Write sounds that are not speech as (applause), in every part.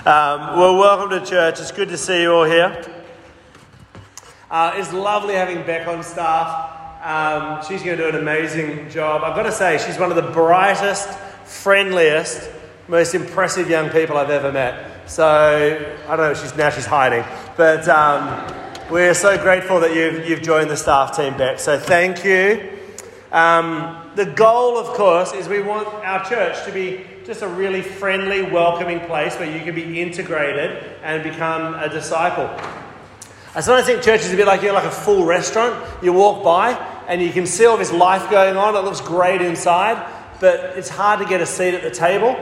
Um, well, welcome to church. It's good to see you all here. Uh, it's lovely having Beck on staff. Um, she's going to do an amazing job. I've got to say, she's one of the brightest, friendliest, most impressive young people I've ever met. So I don't know. She's now she's hiding, but um, we're so grateful that you've you've joined the staff team, Beck. So thank you. Um, the goal, of course, is we want our church to be just a really friendly, welcoming place where you can be integrated and become a disciple. I sometimes think church is a bit like you're like a full restaurant. You walk by and you can see all this life going on. It looks great inside, but it's hard to get a seat at the table.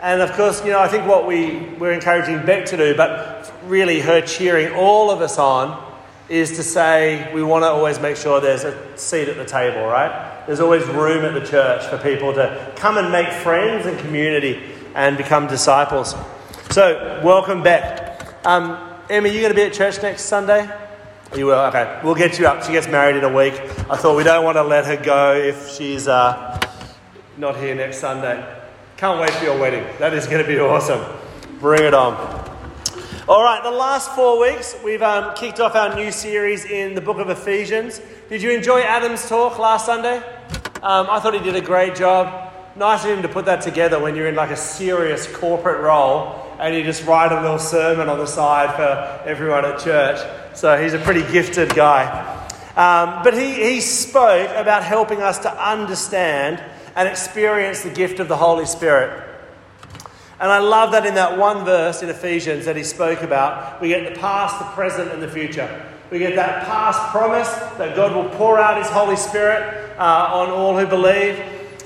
And of course, you know, I think what we, we're encouraging Beck to do, but really her cheering all of us on, is to say we want to always make sure there's a seat at the table, right? There's always room at the church for people to come and make friends and community and become disciples. So, welcome back. Um, Emma, you going to be at church next Sunday? You will? Okay. We'll get you up. She gets married in a week. I thought we don't want to let her go if she's uh, not here next Sunday. Can't wait for your wedding. That is going to be awesome. Bring it on. All right, the last four weeks, we've um, kicked off our new series in the book of Ephesians. Did you enjoy Adam's talk last Sunday? Um, I thought he did a great job. Nice of him to put that together when you're in like a serious corporate role and you just write a little sermon on the side for everyone at church. So he's a pretty gifted guy. Um, but he, he spoke about helping us to understand and experience the gift of the Holy Spirit. And I love that in that one verse in Ephesians that he spoke about, we get the past, the present, and the future. We get that past promise that God will pour out his Holy Spirit uh, on all who believe.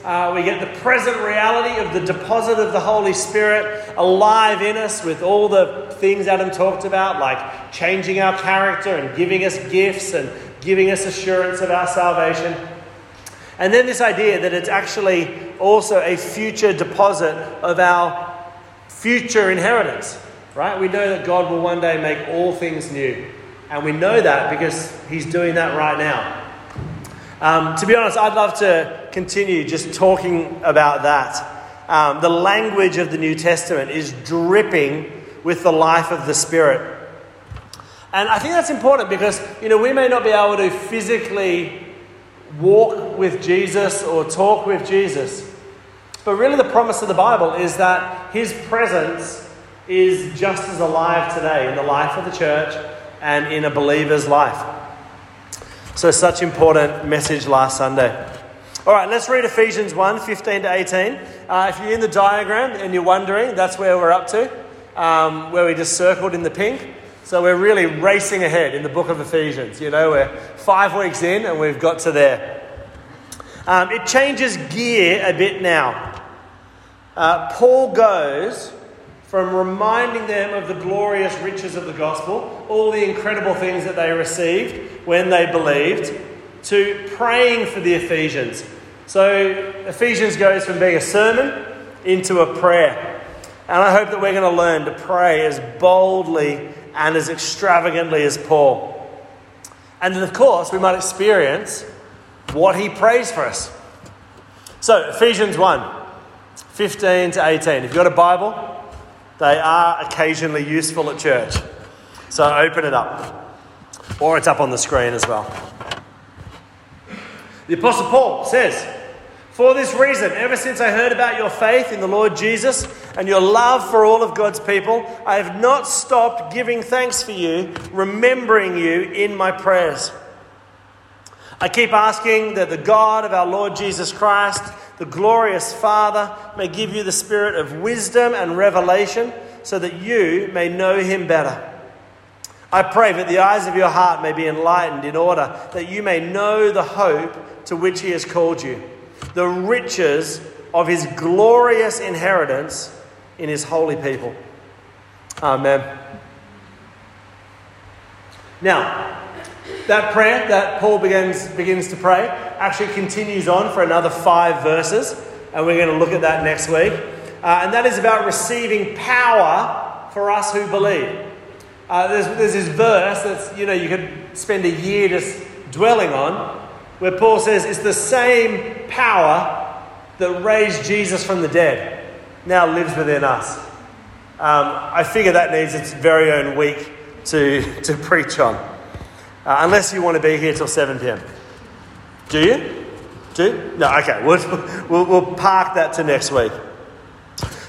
Uh, we get the present reality of the deposit of the Holy Spirit alive in us with all the things Adam talked about, like changing our character and giving us gifts and giving us assurance of our salvation. And then this idea that it's actually also a future deposit of our future inheritance, right? We know that God will one day make all things new. And we know that because He's doing that right now. Um, to be honest, I'd love to continue just talking about that. Um, the language of the New Testament is dripping with the life of the Spirit. And I think that's important because, you know, we may not be able to physically walk with Jesus or talk with Jesus, but really, the promise of the Bible is that His presence is just as alive today in the life of the church and in a believer's life. So, such important message last Sunday. All right, let's read Ephesians 1 15 to 18. Uh, if you're in the diagram and you're wondering, that's where we're up to, um, where we just circled in the pink. So, we're really racing ahead in the book of Ephesians. You know, we're five weeks in and we've got to there. Um, it changes gear a bit now. Uh, Paul goes from reminding them of the glorious riches of the gospel, all the incredible things that they received when they believed, to praying for the Ephesians. So Ephesians goes from being a sermon into a prayer. And I hope that we're going to learn to pray as boldly and as extravagantly as Paul. And then, of course, we might experience what he prays for us. So, Ephesians 1. 15 to 18. If you've got a Bible, they are occasionally useful at church. So open it up. Or it's up on the screen as well. The Apostle Paul says, For this reason, ever since I heard about your faith in the Lord Jesus and your love for all of God's people, I have not stopped giving thanks for you, remembering you in my prayers. I keep asking that the God of our Lord Jesus Christ, the glorious Father may give you the spirit of wisdom and revelation so that you may know him better. I pray that the eyes of your heart may be enlightened in order that you may know the hope to which he has called you, the riches of his glorious inheritance in his holy people. Amen. Now, that prayer that Paul begins, begins to pray actually continues on for another five verses, and we're going to look at that next week. Uh, and that is about receiving power for us who believe. Uh, there's, there's this verse that's, you know, you could spend a year just dwelling on, where Paul says it's the same power that raised Jesus from the dead now lives within us. Um, I figure that needs its very own week to, to preach on, uh, unless you want to be here till 7 pm. Do you? Do? No, okay. We'll, (laughs) we'll, we'll park that to next week.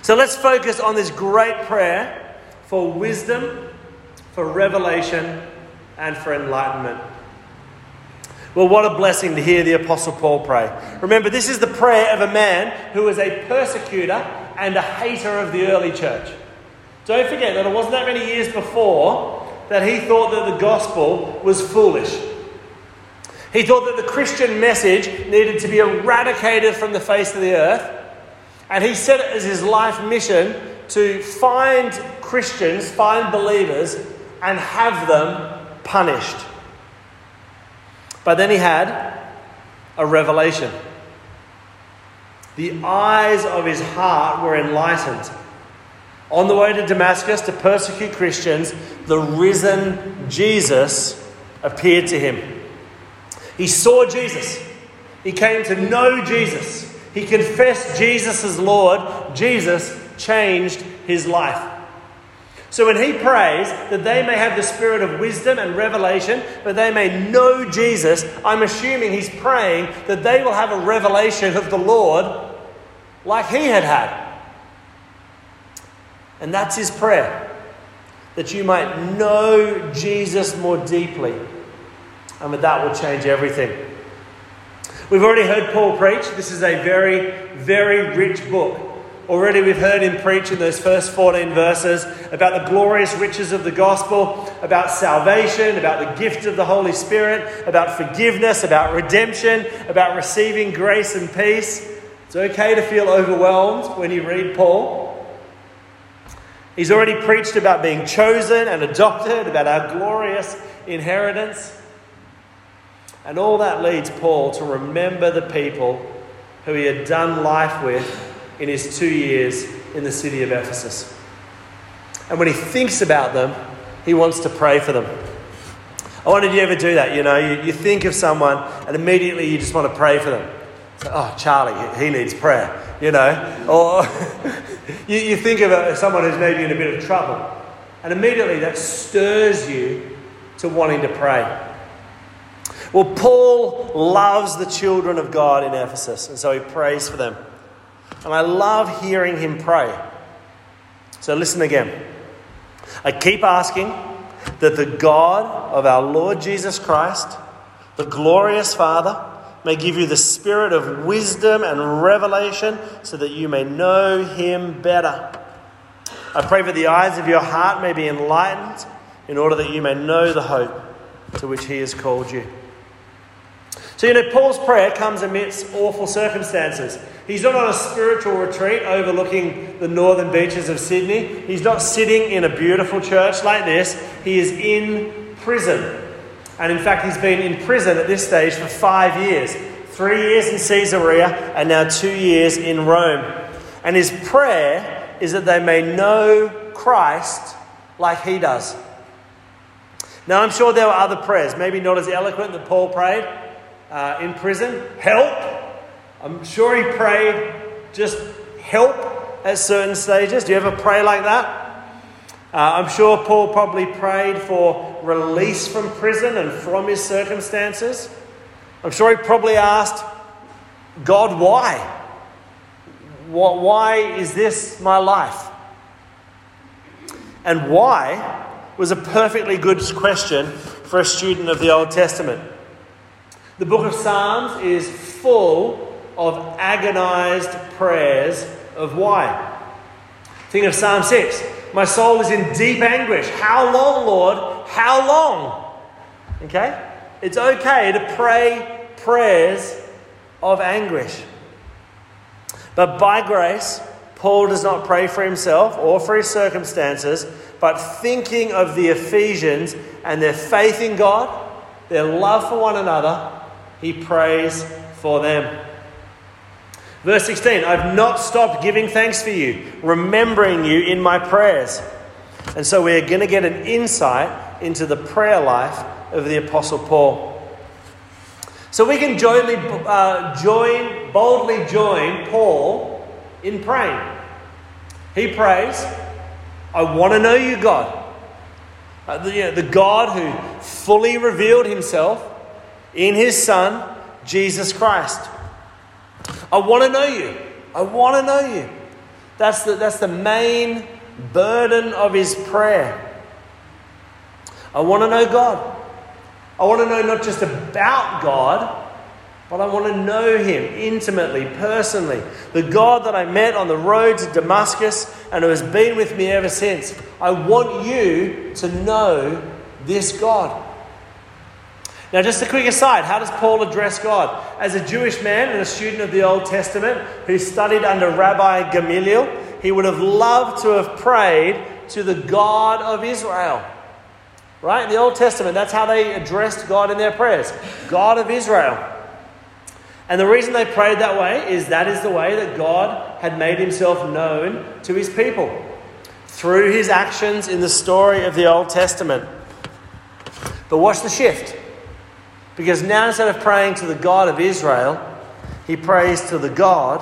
So let's focus on this great prayer for wisdom, for revelation, and for enlightenment. Well, what a blessing to hear the Apostle Paul pray. Remember, this is the prayer of a man who was a persecutor and a hater of the early church. Don't forget that it wasn't that many years before that he thought that the gospel was foolish. He thought that the Christian message needed to be eradicated from the face of the earth. And he set it as his life mission to find Christians, find believers, and have them punished. But then he had a revelation. The eyes of his heart were enlightened. On the way to Damascus to persecute Christians, the risen Jesus appeared to him. He saw Jesus. He came to know Jesus. He confessed Jesus as Lord. Jesus changed his life. So when he prays that they may have the spirit of wisdom and revelation, that they may know Jesus, I'm assuming he's praying that they will have a revelation of the Lord like he had had. And that's his prayer that you might know Jesus more deeply. And with that will change everything. We've already heard Paul preach. This is a very, very rich book. Already we've heard him preach in those first 14 verses about the glorious riches of the gospel, about salvation, about the gift of the Holy Spirit, about forgiveness, about redemption, about receiving grace and peace. It's okay to feel overwhelmed when you read Paul. He's already preached about being chosen and adopted, about our glorious inheritance. And all that leads Paul to remember the people who he had done life with in his two years in the city of Ephesus. And when he thinks about them, he wants to pray for them. I wonder, do you ever do that? You know, you, you think of someone and immediately you just want to pray for them. So, oh, Charlie, he needs prayer, you know. Or (laughs) you, you think of someone who's maybe in a bit of trouble, and immediately that stirs you to wanting to pray. Well, Paul loves the children of God in Ephesus, and so he prays for them. And I love hearing him pray. So listen again. I keep asking that the God of our Lord Jesus Christ, the glorious Father, may give you the spirit of wisdom and revelation so that you may know him better. I pray that the eyes of your heart may be enlightened in order that you may know the hope to which he has called you. So, you know, Paul's prayer comes amidst awful circumstances. He's not on a spiritual retreat overlooking the northern beaches of Sydney. He's not sitting in a beautiful church like this. He is in prison. And in fact, he's been in prison at this stage for five years three years in Caesarea, and now two years in Rome. And his prayer is that they may know Christ like he does. Now, I'm sure there were other prayers, maybe not as eloquent that Paul prayed uh, in prison. Help! I'm sure he prayed just help at certain stages. Do you ever pray like that? Uh, I'm sure Paul probably prayed for release from prison and from his circumstances. I'm sure he probably asked, God, why? Why is this my life? And why was a perfectly good question for a student of the Old Testament. The book of Psalms is full of agonized prayers of why. Think of Psalm 6. My soul is in deep anguish. How long, Lord? How long? Okay? It's okay to pray prayers of anguish. But by grace, Paul does not pray for himself or for his circumstances, but thinking of the Ephesians and their faith in God, their love for one another, he prays for them. Verse 16 I've not stopped giving thanks for you, remembering you in my prayers. And so we're going to get an insight into the prayer life of the Apostle Paul. So we can jointly, uh, join, boldly join Paul in praying. He prays, I want to know you, God. Uh, the, you know, the God who fully revealed himself in his Son, Jesus Christ. I want to know you. I want to know you. That's the, that's the main burden of his prayer. I want to know God. I want to know not just about God, but I want to know him intimately, personally. The God that I met on the road to Damascus and who has been with me ever since. I want you to know this God. Now, just a quick aside how does Paul address God? As a Jewish man and a student of the Old Testament who studied under Rabbi Gamaliel, he would have loved to have prayed to the God of Israel. Right? In the Old Testament, that's how they addressed God in their prayers God of Israel. And the reason they prayed that way is that is the way that God had made himself known to his people through his actions in the story of the Old Testament. But watch the shift. Because now instead of praying to the God of Israel, he prays to the God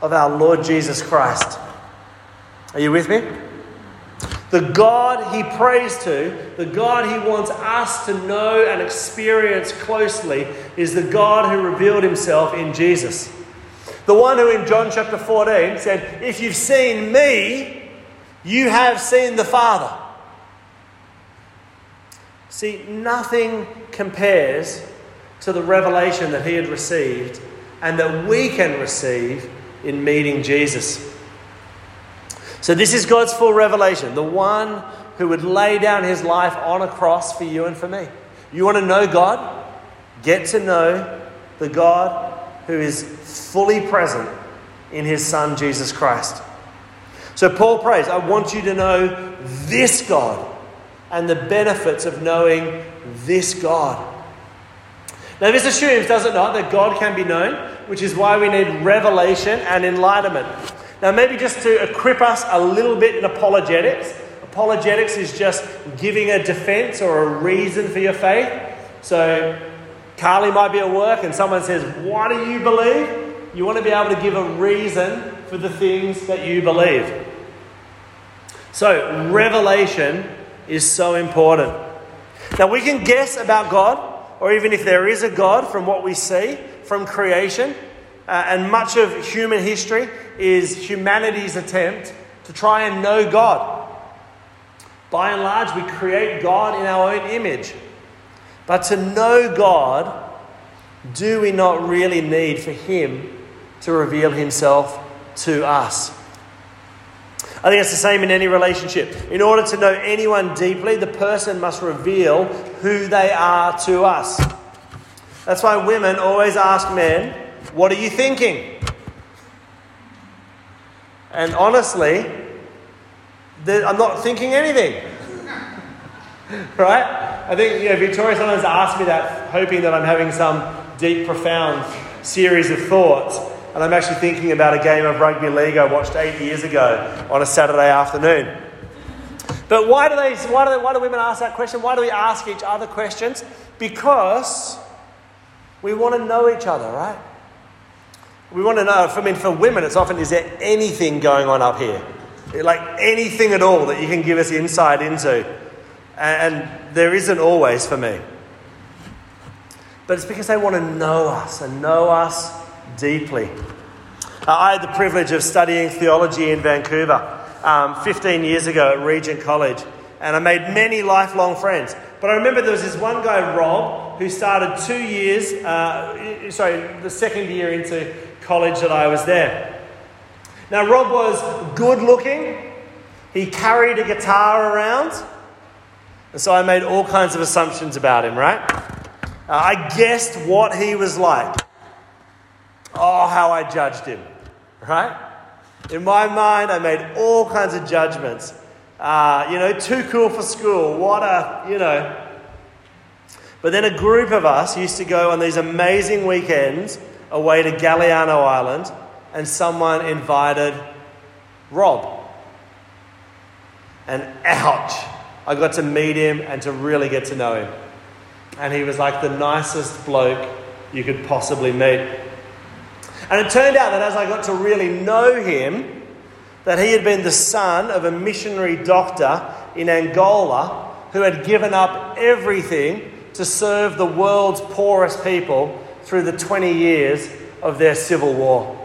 of our Lord Jesus Christ. Are you with me? The God he prays to, the God he wants us to know and experience closely, is the God who revealed himself in Jesus. The one who in John chapter 14 said, If you've seen me, you have seen the Father. See, nothing compares to the revelation that he had received and that we can receive in meeting Jesus. So, this is God's full revelation, the one who would lay down his life on a cross for you and for me. You want to know God? Get to know the God who is fully present in his Son, Jesus Christ. So, Paul prays, I want you to know this God and the benefits of knowing this God. Now, this assumes, does it not, that God can be known, which is why we need revelation and enlightenment. Now, maybe just to equip us a little bit in apologetics. Apologetics is just giving a defense or a reason for your faith. So, Carly might be at work and someone says, What do you believe? You want to be able to give a reason for the things that you believe. So, revelation is so important. Now, we can guess about God, or even if there is a God from what we see from creation, uh, and much of human history is humanity's attempt to try and know God. By and large, we create God in our own image. But to know God, do we not really need for Him to reveal Himself to us? I think it's the same in any relationship. In order to know anyone deeply, the person must reveal who they are to us. That's why women always ask men, What are you thinking? And honestly, I'm not thinking anything. (laughs) right? I think you know, Victoria sometimes asks me that, hoping that I'm having some deep, profound series of thoughts. And I'm actually thinking about a game of rugby league I watched eight years ago on a Saturday afternoon. But why do, they, why, do they, why do women ask that question? Why do we ask each other questions? Because we want to know each other, right? We want to know, I mean, for women, it's often, is there anything going on up here? Like anything at all that you can give us insight into? And there isn't always for me. But it's because they want to know us and know us deeply. Uh, I had the privilege of studying theology in Vancouver um, 15 years ago at Regent College, and I made many lifelong friends. But I remember there was this one guy, Rob, who started two years, uh, sorry, the second year into college that I was there. Now, Rob was good looking, he carried a guitar around, and so I made all kinds of assumptions about him, right? Uh, I guessed what he was like. Oh, how I judged him, right? In my mind, I made all kinds of judgments. Uh, you know, too cool for school. What a, you know. But then a group of us used to go on these amazing weekends away to Galiano Island, and someone invited Rob. And ouch, I got to meet him and to really get to know him. And he was like the nicest bloke you could possibly meet. And it turned out that as I got to really know him, that he had been the son of a missionary doctor in Angola who had given up everything to serve the world's poorest people through the 20 years of their civil war.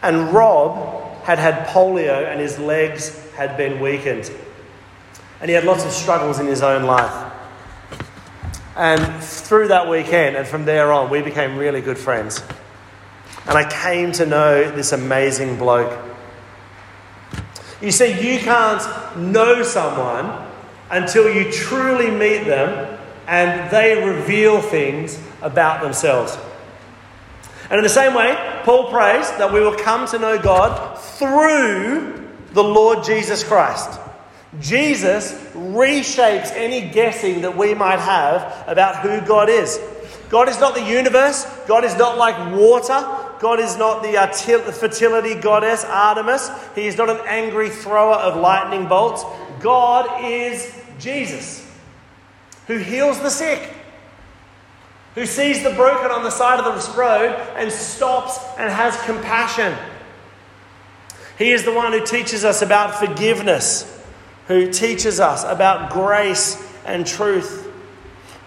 And Rob had had polio and his legs had been weakened. And he had lots of struggles in his own life. And through that weekend and from there on, we became really good friends. And I came to know this amazing bloke. You see, you can't know someone until you truly meet them and they reveal things about themselves. And in the same way, Paul prays that we will come to know God through the Lord Jesus Christ. Jesus reshapes any guessing that we might have about who God is. God is not the universe, God is not like water, God is not the fertility goddess Artemis, He is not an angry thrower of lightning bolts. God is Jesus, who heals the sick, who sees the broken on the side of the road and stops and has compassion. He is the one who teaches us about forgiveness who teaches us about grace and truth.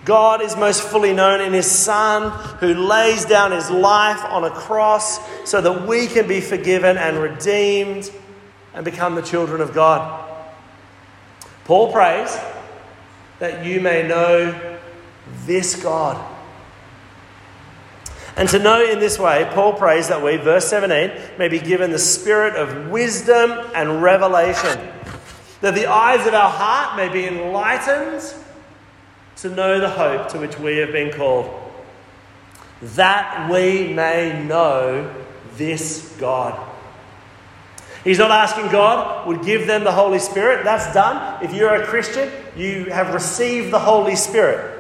God is most fully known in His Son, who lays down His life on a cross so that we can be forgiven and redeemed and become the children of God. Paul prays that you may know this God. And to know in this way, Paul prays that we, verse 17, may be given the spirit of wisdom and revelation that the eyes of our heart may be enlightened to know the hope to which we have been called, that we may know this God. He's not asking God would give them the Holy Spirit. That's done. If you're a Christian, you have received the Holy Spirit.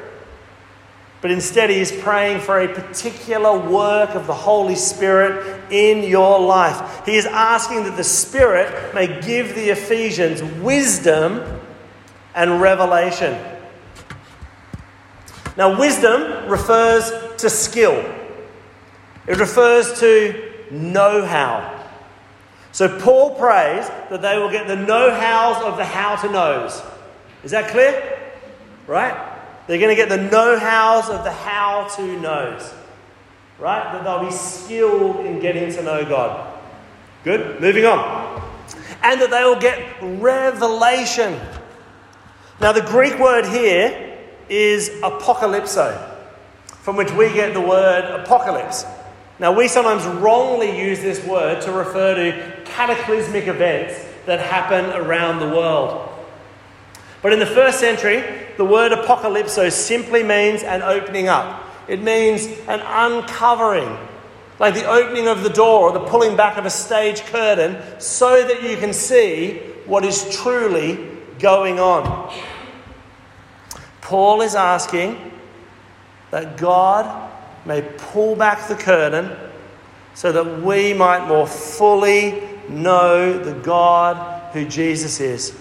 But instead, he is praying for a particular work of the Holy Spirit in your life. He is asking that the Spirit may give the Ephesians wisdom and revelation. Now, wisdom refers to skill, it refers to know how. So, Paul prays that they will get the know hows of the how to knows. Is that clear? Right? They're going to get the know hows of the how to knows. Right? That they'll be skilled in getting to know God. Good? Moving on. And that they will get revelation. Now, the Greek word here is apocalypso, from which we get the word apocalypse. Now, we sometimes wrongly use this word to refer to cataclysmic events that happen around the world. But in the first century, the word apocalypso simply means an opening up. It means an uncovering, like the opening of the door or the pulling back of a stage curtain so that you can see what is truly going on. Paul is asking that God may pull back the curtain so that we might more fully know the God who Jesus is.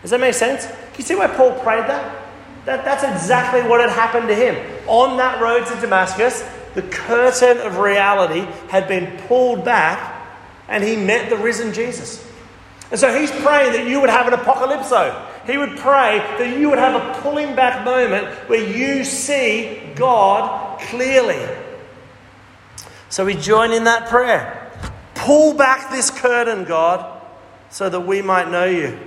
Does that make sense? Can you see why Paul prayed that? that? That's exactly what had happened to him. On that road to Damascus, the curtain of reality had been pulled back and he met the risen Jesus. And so he's praying that you would have an apocalypso. He would pray that you would have a pulling back moment where you see God clearly. So we join in that prayer. Pull back this curtain, God, so that we might know you.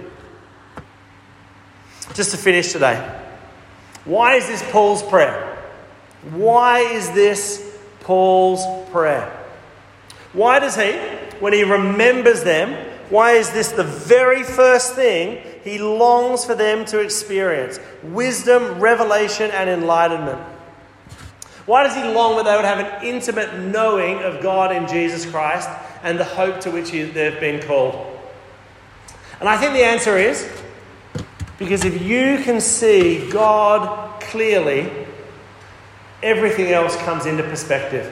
Just to finish today, why is this Paul's prayer? Why is this Paul's prayer? Why does he, when he remembers them, why is this the very first thing he longs for them to experience? Wisdom, revelation, and enlightenment. Why does he long that they would have an intimate knowing of God in Jesus Christ and the hope to which they've been called? And I think the answer is because if you can see God clearly, everything else comes into perspective.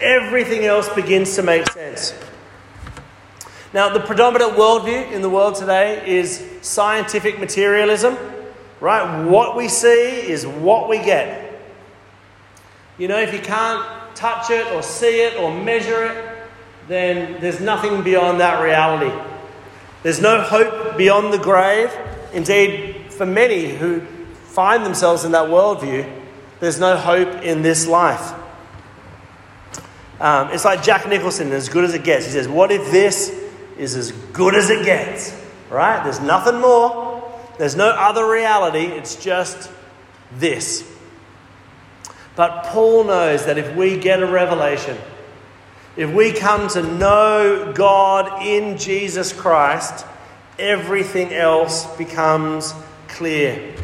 Everything else begins to make sense. Now, the predominant worldview in the world today is scientific materialism, right? What we see is what we get. You know, if you can't touch it or see it or measure it, then there's nothing beyond that reality. There's no hope beyond the grave. Indeed, for many who find themselves in that worldview, there's no hope in this life. Um, it's like Jack Nicholson, as good as it gets. He says, What if this is as good as it gets? Right? There's nothing more. There's no other reality. It's just this. But Paul knows that if we get a revelation, if we come to know God in Jesus Christ, everything else becomes clear.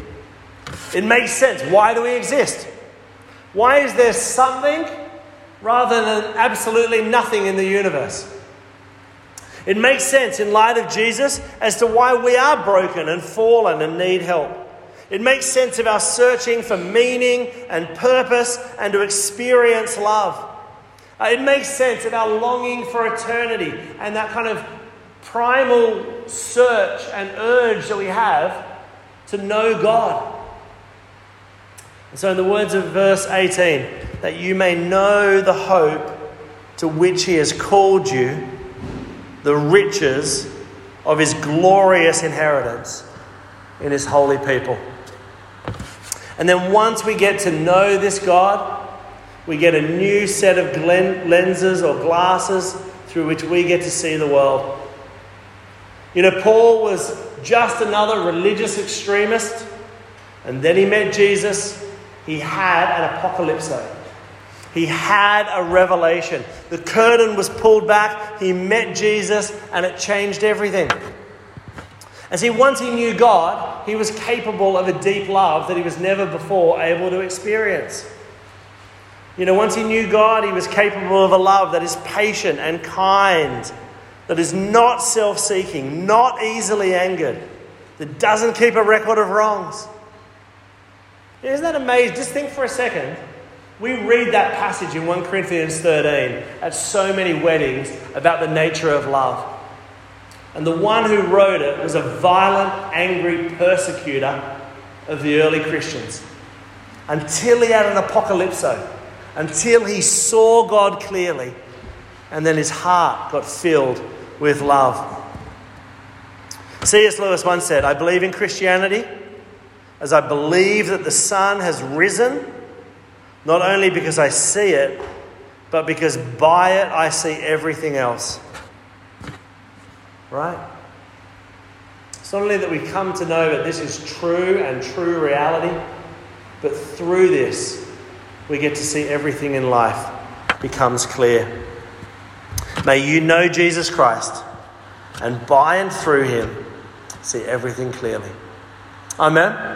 It makes sense. Why do we exist? Why is there something rather than absolutely nothing in the universe? It makes sense in light of Jesus as to why we are broken and fallen and need help. It makes sense of our searching for meaning and purpose and to experience love. Uh, it makes sense of our longing for eternity and that kind of primal search and urge that we have to know God. And so, in the words of verse 18, that you may know the hope to which He has called you the riches of his glorious inheritance in his holy people. And then once we get to know this God, we get a new set of lenses or glasses through which we get to see the world. You know, Paul was just another religious extremist, and then he met Jesus. He had an apocalypso. He had a revelation. The curtain was pulled back. He met Jesus, and it changed everything. And see, once he knew God, he was capable of a deep love that he was never before able to experience. You know, once he knew God, he was capable of a love that is patient and kind, that is not self seeking, not easily angered, that doesn't keep a record of wrongs. Isn't that amazing? Just think for a second we read that passage in 1 Corinthians 13 at so many weddings about the nature of love. And the one who wrote it was a violent, angry persecutor of the early Christians. Until he had an apocalypso, until he saw God clearly, and then his heart got filled with love. C.S. Lewis once said, I believe in Christianity as I believe that the sun has risen not only because I see it, but because by it I see everything else. Right? It's not only that we come to know that this is true and true reality, but through this, we get to see everything in life becomes clear. May you know Jesus Christ and by and through him see everything clearly. Amen.